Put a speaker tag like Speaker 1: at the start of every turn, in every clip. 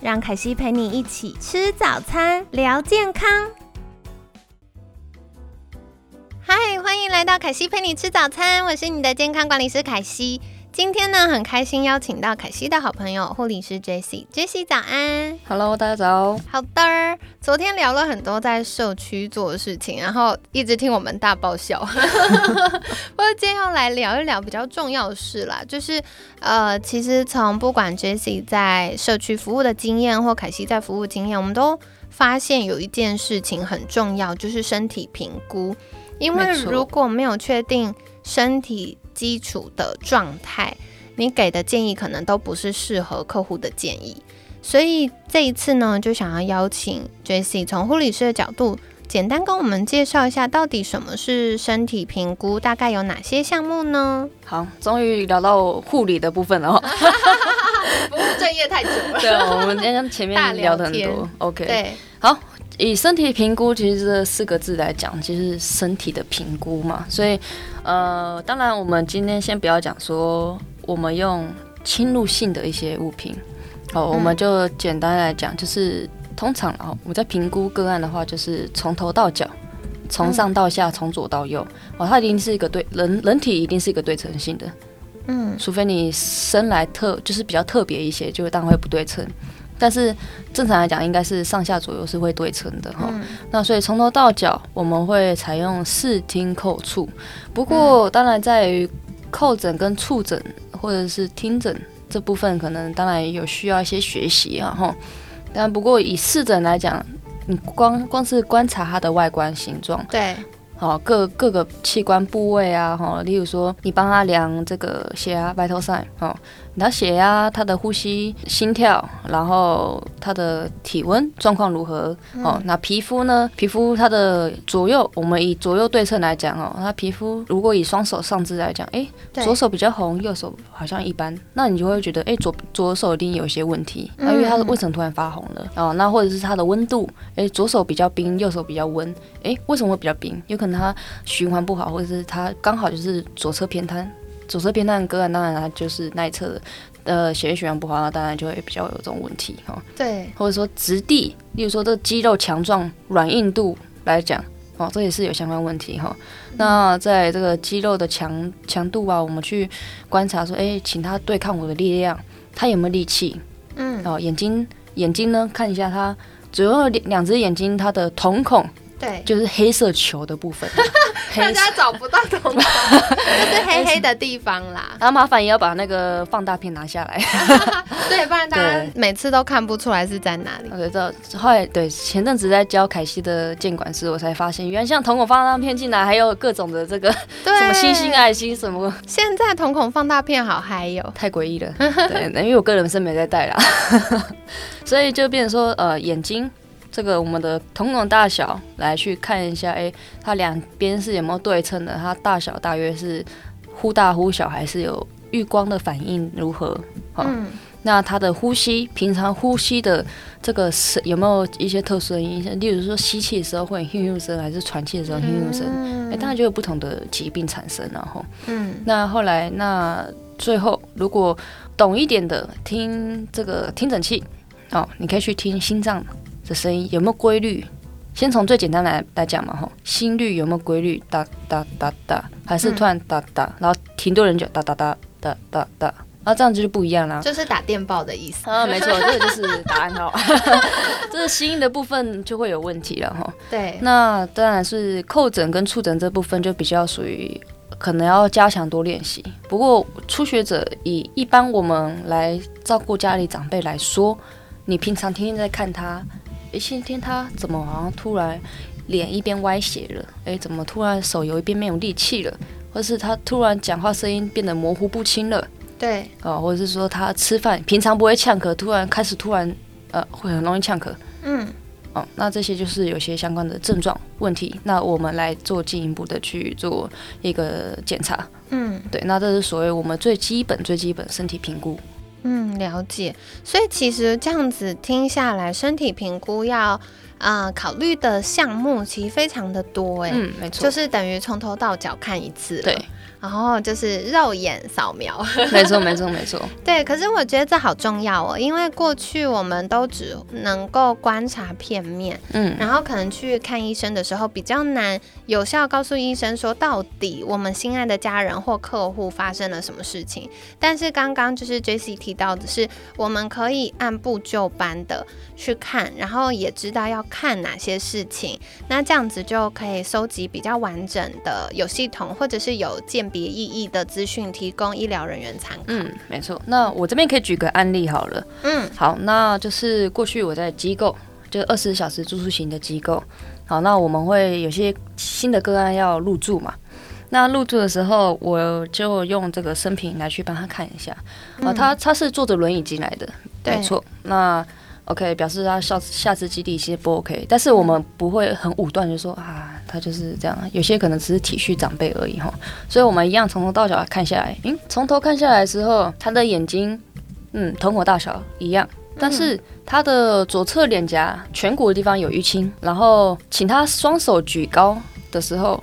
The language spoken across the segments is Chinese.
Speaker 1: 让凯西陪你一起吃早餐，聊健康。嗨，欢迎来到凯西陪你吃早餐，我是你的健康管理师凯西。今天呢，很开心邀请到凯西的好朋友护理师 Jessie。Jessie 早安
Speaker 2: ，Hello，大家早。
Speaker 1: 好的，昨天聊了很多在社区做的事情，然后一直听我们大爆笑。不过今天要来聊一聊比较重要的事啦，就是呃，其实从不管 Jessie 在社区服务的经验，或凯西在服务经验，我们都发现有一件事情很重要，就是身体评估。因为如果没有确定身体。基础的状态，你给的建议可能都不是适合客户的建议，所以这一次呢，就想要邀请 Jessie 从护理师的角度，简单跟我们介绍一下，到底什么是身体评估，大概有哪些项目呢？
Speaker 2: 好，终于聊到护理的部分了，哦
Speaker 1: 不务正业太久了。
Speaker 2: 对，我们刚刚前面聊的很多，OK，
Speaker 1: 对，
Speaker 2: 好。以身体评估，其实这四个字来讲，其实身体的评估嘛。所以，呃，当然，我们今天先不要讲说我们用侵入性的一些物品，哦，我们就简单来讲，就是通常哦，我在评估个案的话，就是从头到脚，从上到下，从左到右，哦，它一定是一个对人人体一定是一个对称性的，嗯，除非你生来特就是比较特别一些，就当然会不对称。但是正常来讲，应该是上下左右是会对称的哈。那所以从头到脚，我们会采用视听叩触。不过当然在于叩诊跟触诊或者是听诊这部分，可能当然有需要一些学习啊哈。但不过以视诊来讲，你光光是观察它的外观形状，
Speaker 1: 对，
Speaker 2: 好各各个器官部位啊哈。例如说你帮他量这个血压、白头塞，哦。他血压、他的呼吸、心跳，然后他的体温状况如何？哦，那皮肤呢？皮肤它的左右，我们以左右对称来讲哦，他皮肤如果以双手上肢来讲，哎，左手比较红，右手好像一般，那你就会觉得，哎，左左手一定有些问题，那因为他的为什么突然发红了？哦，那或者是他的温度，哎，左手比较冰，右手比较温，哎，为什么会比较冰？有可能他循环不好，或者是他刚好就是左侧偏瘫。左侧偏瘫个案，当然它就是那一侧的，呃，血液循环不好，那当然就会比较有这种问题哈。
Speaker 1: 对，
Speaker 2: 或者说质地，例如说这个肌肉强壮、软硬度来讲，哦，这也是有相关问题哈。那在这个肌肉的强强度啊，我们去观察说，哎，请他对抗我的力量，他有没有力气？嗯，哦，眼睛眼睛呢，看一下他左右两只眼睛，它的瞳孔。
Speaker 1: 对，
Speaker 2: 就是黑色球的部分，
Speaker 1: 大家找不到瞳孔，就是黑黑的地方啦。
Speaker 2: 然后麻烦也要把那个放大片拿下来，
Speaker 1: 对，不然大家每次都看不出来是在哪里。
Speaker 2: 对，这后来对前阵子在教凯西的监管师，我才发现原来像瞳孔放大片进来，还有各种的这个什么星星爱心什么。
Speaker 1: 现在瞳孔放大片好嗨哟，
Speaker 2: 太诡异了。对，因为我个人是没在戴啦，所以就变成说呃眼睛。这个我们的瞳孔大小来去看一下，哎，它两边是有没有对称的？它大小大约是忽大忽小，还是有遇光的反应如何？嗯，那它的呼吸，平常呼吸的这个是有没有一些特殊的影响？例如说吸气的时候会哼哼声，还是喘气的时候哼哼声？哎，当然就有不同的疾病产生，然后，嗯，那后来那最后如果懂一点的听这个听诊器，哦，你可以去听心脏。的声音有没有规律？先从最简单来来讲嘛，吼，心率有没有规律？哒哒哒哒，还是突然哒哒，然后停顿很久，哒哒哒哒哒哒，然后，这样子就不一样啦。
Speaker 1: 就是打电报的意思
Speaker 2: 啊，没错，这个就是答案哈。这是心音的部分就会有问题了哈。
Speaker 1: 对，
Speaker 2: 那当然是叩诊跟触诊这部分就比较属于可能要加强多练习。不过初学者以一般我们来照顾家里长辈来说，你平常天天在看他。哎，今天他怎么好像突然脸一边歪斜了？哎，怎么突然手有一边没有力气了？或是他突然讲话声音变得模糊不清了？
Speaker 1: 对，
Speaker 2: 哦，或者是说他吃饭平常不会呛，咳突然开始突然呃会很容易呛咳。
Speaker 1: 嗯，
Speaker 2: 哦，那这些就是有些相关的症状问题，那我们来做进一步的去做一个检查。
Speaker 1: 嗯
Speaker 2: 对，那这是所谓我们最基本、最基本身体评估。
Speaker 1: 嗯，了解。所以其实这样子听下来，身体评估要呃考虑的项目其实非常的多哎、
Speaker 2: 嗯，没错，
Speaker 1: 就是等于从头到脚看一次
Speaker 2: 对，
Speaker 1: 然后就是肉眼扫描。
Speaker 2: 没错，没错，没错。
Speaker 1: 对，可是我觉得这好重要哦，因为过去我们都只能够观察片面，
Speaker 2: 嗯，
Speaker 1: 然后可能去看医生的时候比较难有效告诉医生说到底我们心爱的家人或客户发生了什么事情。但是刚刚就是 J C 提到的是，我们可以按部就班的去看，然后也知道要看哪些事情，那这样子就可以收集比较完整的、有系统或者是有鉴别意义的资讯，提供医疗人员参考。
Speaker 2: 嗯，没错。那我这边可以举个案例好了。
Speaker 1: 嗯
Speaker 2: 好，那就是过去我在机构，就二十四小时住宿型的机构。好，那我们会有些新的个案要入住嘛？那入住的时候，我就用这个生平来去帮他看一下。啊，他他是坐着轮椅进来的，
Speaker 1: 对
Speaker 2: 没错。那 OK，表示他下下次基地其实不 OK，但是我们不会很武断就说啊，他就是这样。有些可能只是体恤长辈而已哈。所以我们一样从头到脚看下来，嗯，从头看下来的时候，他的眼睛，嗯，瞳孔大小一样，但是他的左侧脸颊颧骨的地方有淤青，然后请他双手举高的时候，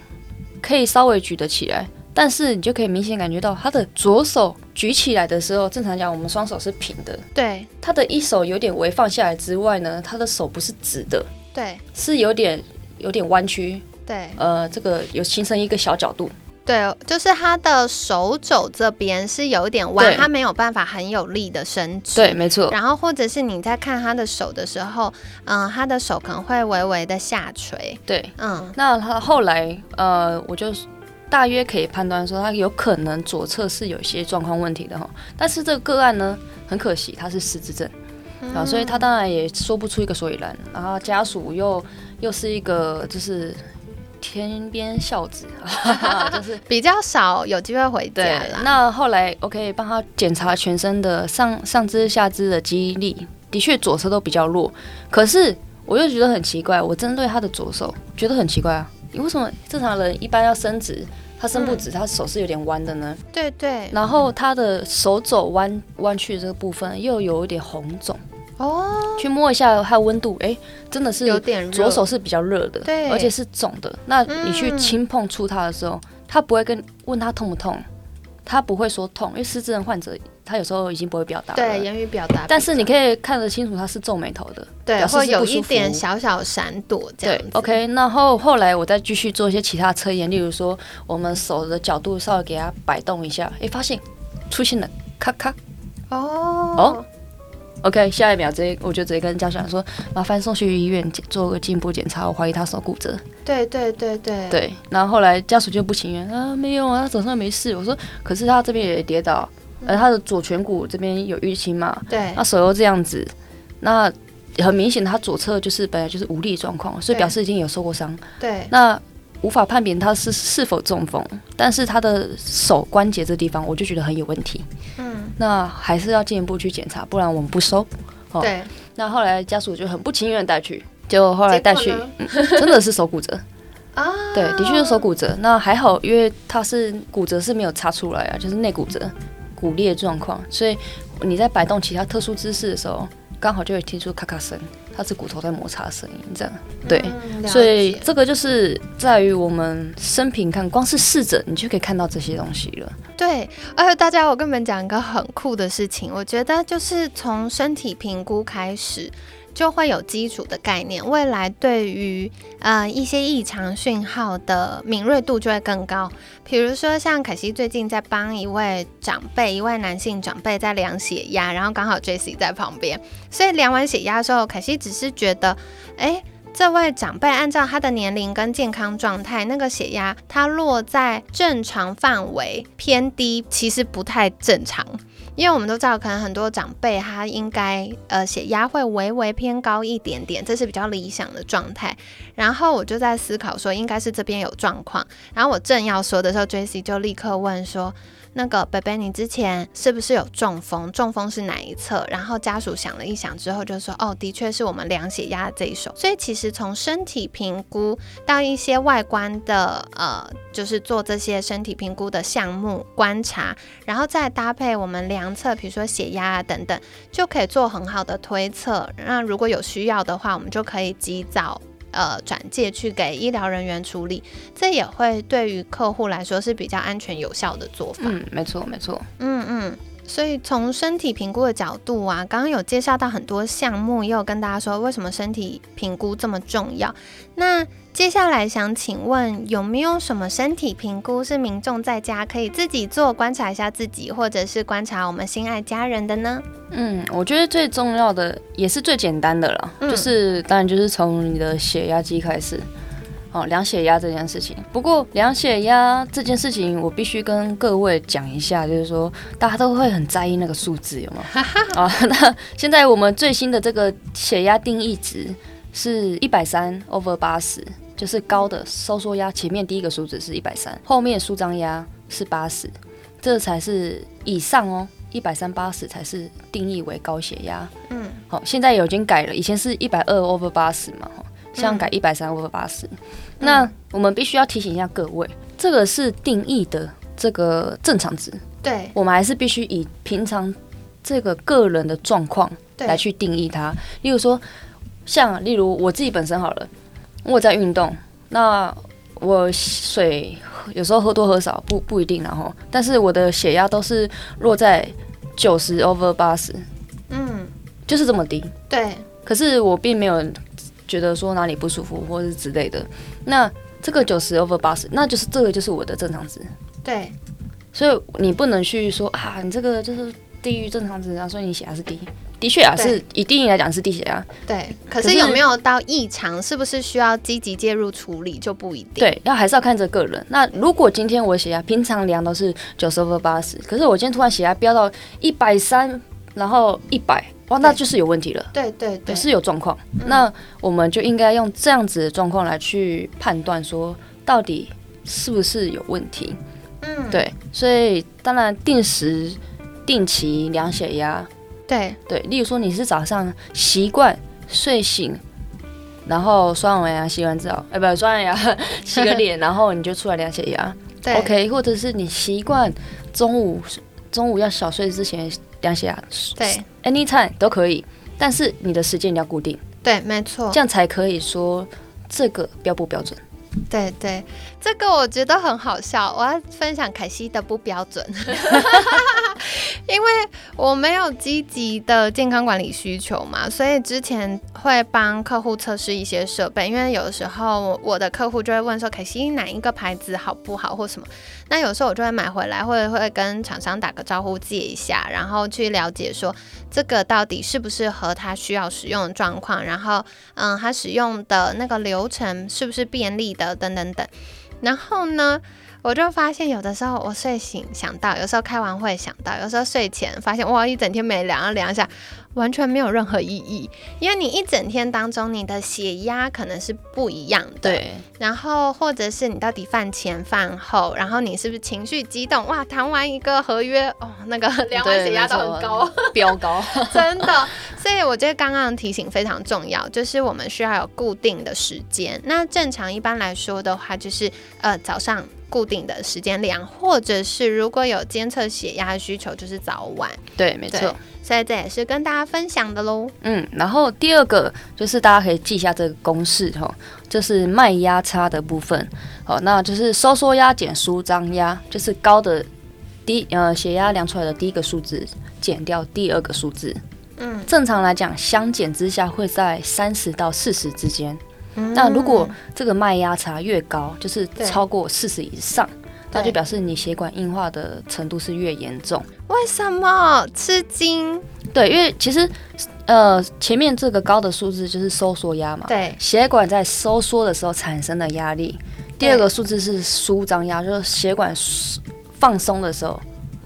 Speaker 2: 可以稍微举得起来，但是你就可以明显感觉到他的左手举起来的时候，正常讲我们双手是平的，
Speaker 1: 对。
Speaker 2: 他的一手有点微放下来之外呢，他的手不是直的，
Speaker 1: 对。
Speaker 2: 是有点有点弯曲，
Speaker 1: 对。
Speaker 2: 呃，这个有形成一个小角度，
Speaker 1: 对，就是他的手肘这边是有一点弯，他没有办法很有力的伸直。
Speaker 2: 对，没错，
Speaker 1: 然后或者是你在看他的手的时候，嗯，他的手可能会微微的下垂，
Speaker 2: 对。
Speaker 1: 嗯。
Speaker 2: 那他后来，呃，我就大约可以判断说，他有可能左侧是有一些状况问题的哈。但是这个个案呢，很可惜，他是失智症啊，所以他当然也说不出一个所以然。然后家属又又是一个就是天边孝子，就是
Speaker 1: 比较少有机会回
Speaker 2: 对
Speaker 1: 家啦。。
Speaker 2: 那后来我可以帮他检查全身的上上肢、下肢的肌力，的确左侧都比较弱。可是我又觉得很奇怪，我针对他的左手觉得很奇怪啊，你为什么正常人一般要伸直，他伸不直，他手是有点弯的呢？
Speaker 1: 对对，
Speaker 2: 然后他的手肘弯弯曲的这个部分又有一点红肿，
Speaker 1: 哦，
Speaker 2: 去摸一下它的温度，哎，真的是
Speaker 1: 有点热
Speaker 2: 左手是比较热的，
Speaker 1: 对
Speaker 2: 而且是肿的。那你去
Speaker 1: 嗯
Speaker 2: 轻碰触它的时候，他不会跟问他痛不痛，他不会说痛，因为失智症患者他有时候已经不会表达。
Speaker 1: 对言语表达，
Speaker 2: 但是你可以看得清楚他是皱眉头的，
Speaker 1: 对，
Speaker 2: 表示
Speaker 1: 会有一点小小闪躲这样对。
Speaker 2: ，OK。然后后来我再继续做一些其他测验，例如说我们手的角度稍微给他摆动一下，诶，发现出现了咔咔。
Speaker 1: 哦
Speaker 2: 哦 OK，下一秒直接我就直接跟家长说，麻烦送去医院检做个进一步检查，我怀疑他手骨折。
Speaker 1: 对对对对
Speaker 2: 对，然后后来家属就不情愿啊，没有啊，他手上没事。我说，可是他这边也跌倒，呃，他的左颧骨这边有淤青嘛，
Speaker 1: 对
Speaker 2: 那手又这样子，那很明显他左侧就是本来就是无力状况，所以表示已经有受过伤。
Speaker 1: 对
Speaker 2: 那无法判别他是是否中风，但是他的手关节这地方我就觉得很有问题，
Speaker 1: 嗯
Speaker 2: 那还是要进一步去检查，不然我们不收。哦
Speaker 1: 对，
Speaker 2: 那后来家属就很不情愿带去，结果后来带去 真的是手骨折。
Speaker 1: 啊，
Speaker 2: 对，的确是手骨折。那还好，因为他是骨折是没有擦出来啊，就是内骨折、骨裂状况，所以你在摆动其他特殊姿势的时候，刚好就会听出咔咔声，它是骨头在摩擦的声音，这样。对，
Speaker 1: 嗯
Speaker 2: 所以这个就是在于我们生平看，光是视诊你就可以看到这些东西了。
Speaker 1: 对，而且大家，我跟你们讲一个很酷的事情，我觉得就是从身体评估开始。就会有基础的概念，未来对于呃一些异常讯号的敏锐度就会更高。比如说，像凯西最近在帮一位长辈，一位男性长辈在量血压，然后刚好 Jesse 在旁边，所以量完血压之后，凯西只是觉得，哎，这位长辈按照他的年龄跟健康状态，那个血压它落在正常范围偏低，其实不太正常。因为我们都知道，可能很多长辈他应该呃血压会微微偏高一点点，这是比较理想的状态。然后我就在思考说，应该是这边有状况。然后我正要说的时候，J C 就立刻问说：“那个贝贝，你之前是不是有中风？中风是哪一侧？然后家属想了一想之后就说，哦，的确是我们量血压的这一手。所以其实从身体评估到一些外观的，呃，就是做这些身体评估的项目观察，然后再搭配我们量测，比如说血压啊等等，就可以做很好的推测。那如果有需要的话，我们就可以及早。呃，转介去给医疗人员处理，这也会对于客户来说是比较安全有效的做法。
Speaker 2: 嗯，没错，没错。
Speaker 1: 嗯嗯，所以从身体评估的角度啊，刚刚有介绍到很多项目，也有跟大家说为什么身体评估这么重要。那接下来想请问，有没有什么身体评估是民众在家可以自己做，观察一下自己，或者是观察我们心爱家人的呢？
Speaker 2: 嗯，我觉得最重要的也是最简单的了，就是当然就是从你的血压计开始，哦，量血压这件事情。不过量血压这件事情，我必须跟各位讲一下，就是说大家都会很在意那个数字，有吗？啊，那现在我们最新的这个血压定义值是一百三 over 八十。就是高的收缩压，前面第一个数值是一百三，后面舒张压是八十，这才是以上哦，一百三八十才是定义为高血压。嗯，好，现在有已经改了，以前是一百二 over 八十嘛，哈，现在改一百三 over 八十。那我们必须要提醒一下各位，这个是定义的这个正常值，
Speaker 1: 对，
Speaker 2: 我们还是必须以平常这个个人的状况来去定义它。例如说，像例如我自己本身好了。我在运动，那我水有时候喝多喝少不不一定，然后，但是我的血压都是落在九十 over 八十，嗯，就是这么低。
Speaker 1: 对，
Speaker 2: 可是我并没有觉得说哪里不舒服或者是之类的。那这个九十 over 八十，那就是这个就是我的正常值。
Speaker 1: 对，
Speaker 2: 所以你不能去说啊，你这个就是低于正常值啊，所以你血压是低。的确啊，是以定义来讲是低血压。
Speaker 1: 对，可是有没有到异常，是不是需要积极介入处理就不一定。
Speaker 2: 对，要还是要看这个人。那如果今天我血压平常量都是九十分八十，可是我今天突然血压飙到一百三，然后一百，哇，那就是有问题了。
Speaker 1: 对对对，
Speaker 2: 是有状况。那我们就应该用这样子的状况来去判断，说到底是不是有问题。嗯，对。所以当然定时定期量血压。
Speaker 1: 对。
Speaker 2: 对，例如说你是早上习惯睡醒，然后刷完牙、洗完澡，哎，不刷完牙、洗个脸，然后你就出来量血压，
Speaker 1: 对
Speaker 2: ，OK，或者是你习惯中午中午要小睡之前量血压，
Speaker 1: 对
Speaker 2: ，anytime 都可以，但是你的时间你要固定，
Speaker 1: 对，没错，
Speaker 2: 这样才可以说这个标不标准。
Speaker 1: 对对，这个我觉得很好笑。我要分享凯西的不标准，因为我没有积极的健康管理需求嘛，所以之前会帮客户测试一些设备。因为有的时候我的客户就会问说，凯西哪一个牌子好不好或什么？那有时候我就会买回来，或者会跟厂商打个招呼借一下，然后去了解说这个到底适不适合他需要使用的状况，然后嗯，他使用的那个流程是不是便利的？等等等，然后呢，我就发现有的时候我睡醒想到，有时候开完会想到，有时候睡前发现哇，一整天没量，量一下。完全没有任何意义，因为你一整天当中，你的血压可能是不一样的。
Speaker 2: 对。
Speaker 1: 然后或者是你到底饭前饭后，然后你是不是情绪激动？哇，谈完一个合约，哦，那个量完血压都很高，
Speaker 2: 飙高，
Speaker 1: 真的。所以我觉得刚刚提醒非常重要，就是我们需要有固定的时间。那正常一般来说的话，就是呃早上固定的时间量，或者是如果有监测血压的需求，就是早晚。
Speaker 2: 对，没错。
Speaker 1: 所以这也是跟大家分享的喽。
Speaker 2: 嗯，然后第二个就是大家可以记一下这个公式哈，就是脉压差的部分。好，那就是收缩压减舒张压，就是高的低呃血压量出来的第一个数字减掉第二个数字。嗯，正常来讲相减之下会在三十到四十之间。那如果这个脉压差越高，就是超过四十以上。那就表示你血管硬化的程度是越严重。
Speaker 1: 为什么吃惊？
Speaker 2: 对，因为其实呃前面这个高的数字就是收缩压嘛，
Speaker 1: 对，
Speaker 2: 血管在收缩的时候产生的压力。第二个数字是舒张压，就是血管放松的时候。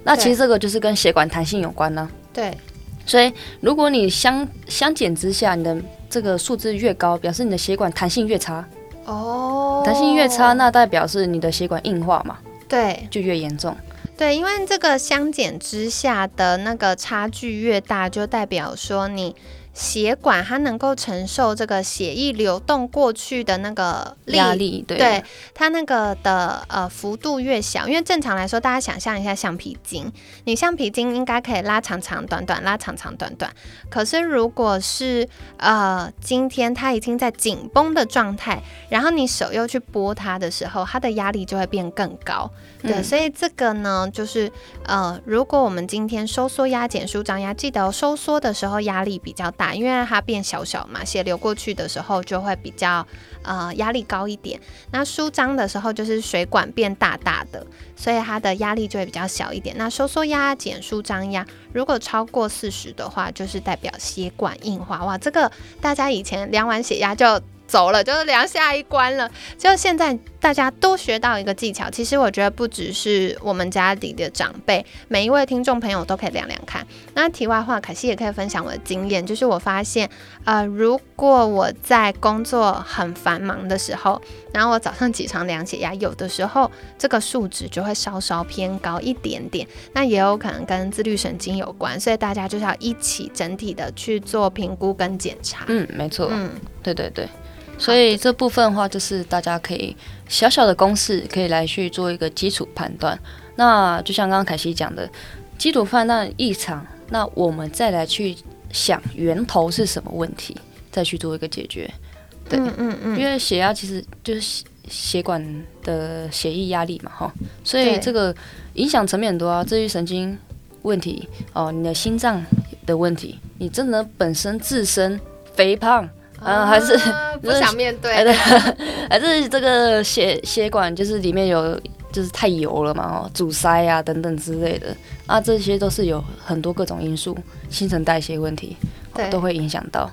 Speaker 2: 那其实这个就是跟血管弹性有关呢。
Speaker 1: 对，
Speaker 2: 所以如果你相相减之下，你的这个数字越高，表示你的血管弹性越差。哦，弹性越差，那代表是你的血管硬化嘛。
Speaker 1: 对，
Speaker 2: 就越严重。
Speaker 1: 对，因为这个相减之下的那个差距越大，就代表说你。血管它能够承受这个血液流动过去的那个
Speaker 2: 压力，对，
Speaker 1: 对它那个的呃幅度越小，因为正常来说，大家想象一下橡皮筋，你橡皮筋应该可以拉长长短短，拉长长短短。可是如果是呃今天它已经在紧绷的状态，然后你手又去拨它的时候，它的压力就会变更高。对，所以这个呢，就是呃，如果我们今天收缩压减舒张压，记得收缩的时候压力比较大，因为它变小小嘛，血流过去的时候就会比较呃压力高一点。那舒张的时候就是水管变大大的，所以它的压力就会比较小一点。那收缩压减舒张压，如果超过四十的话，就是代表血管硬化。哇，这个大家以前量完血压就。走了，就是量下一关了。就现在大家都学到一个技巧，其实我觉得不只是我们家里的长辈，每一位听众朋友都可以量量看。那题外话，凯西也可以分享我的经验，就是我发现，呃，如果我在工作很繁忙的时候，然后我早上起床量血压，有的时候这个数值就会稍稍偏高一点点，那也有可能跟自律神经有关，所以大家就是要一起整体的去做评估跟检查。
Speaker 2: 嗯，没错。嗯，对对对。所以这部分的话，就是大家可以小小的公式可以来去做一个基础判断。那就像刚刚凯西讲的，基础判断异常，那我们再来去想源头是什么问题，再去做一个解决。对，嗯嗯嗯，因为血压其实就是血管的血液压力嘛，哈，所以这个影响层面很多啊，至于神经问题哦，你的心脏的问题，你真的本身自身肥胖。嗯，还是
Speaker 1: 不想面对，
Speaker 2: 还是 这个血血管就是里面有就是太油了嘛，哦，阻塞啊等等之类的啊，这些都是有很多各种因素，新陈代谢问题，都会影响到。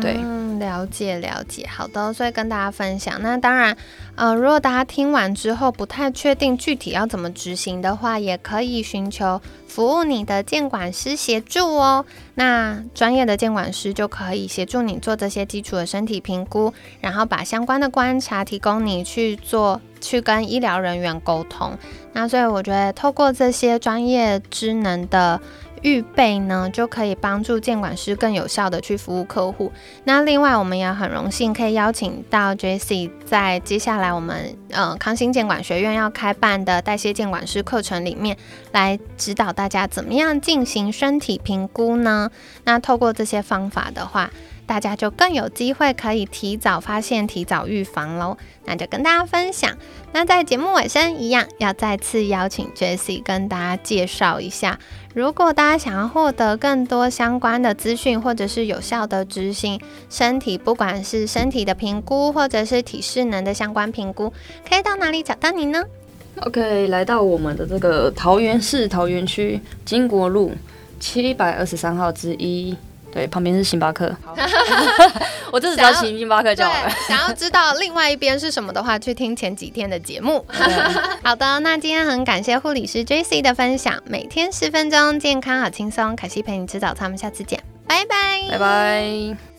Speaker 2: 对，
Speaker 1: 嗯，了解了解，好的，所以跟大家分享。那当然，呃，如果大家听完之后不太确定具体要怎么执行的话，也可以寻求服务你的监管师协助哦。那专业的监管师就可以协助你做这些基础的身体评估，然后把相关的观察提供你去做，去跟医疗人员沟通。那所以我觉得，透过这些专业职能的。预备呢，就可以帮助监管师更有效的去服务客户。那另外，我们也很荣幸可以邀请到 J.C. 在接下来我们呃康心监管学院要开办的代谢监管师课程里面，来指导大家怎么样进行身体评估呢？那透过这些方法的话。大家就更有机会可以提早发现、提早预防喽。那就跟大家分享。那在节目尾声一样，要再次邀请 Jessie 跟大家介绍一下。如果大家想要获得更多相关的资讯，或者是有效的执行身体，不管是身体的评估，或者是体适能的相关评估，可以到哪里找到你呢
Speaker 2: ？OK，来到我们的这个桃园市桃园区金国路七百二十三号之一。对，旁边是星巴克。我就只要请星巴克就好了。
Speaker 1: 想要知道另外一边是什么的话，去听前几天的节目。好的，那今天很感谢护理师 J C 的分享，每天十分钟，健康好轻松。凯西陪你吃早餐，我们下次见，拜拜，
Speaker 2: 拜拜。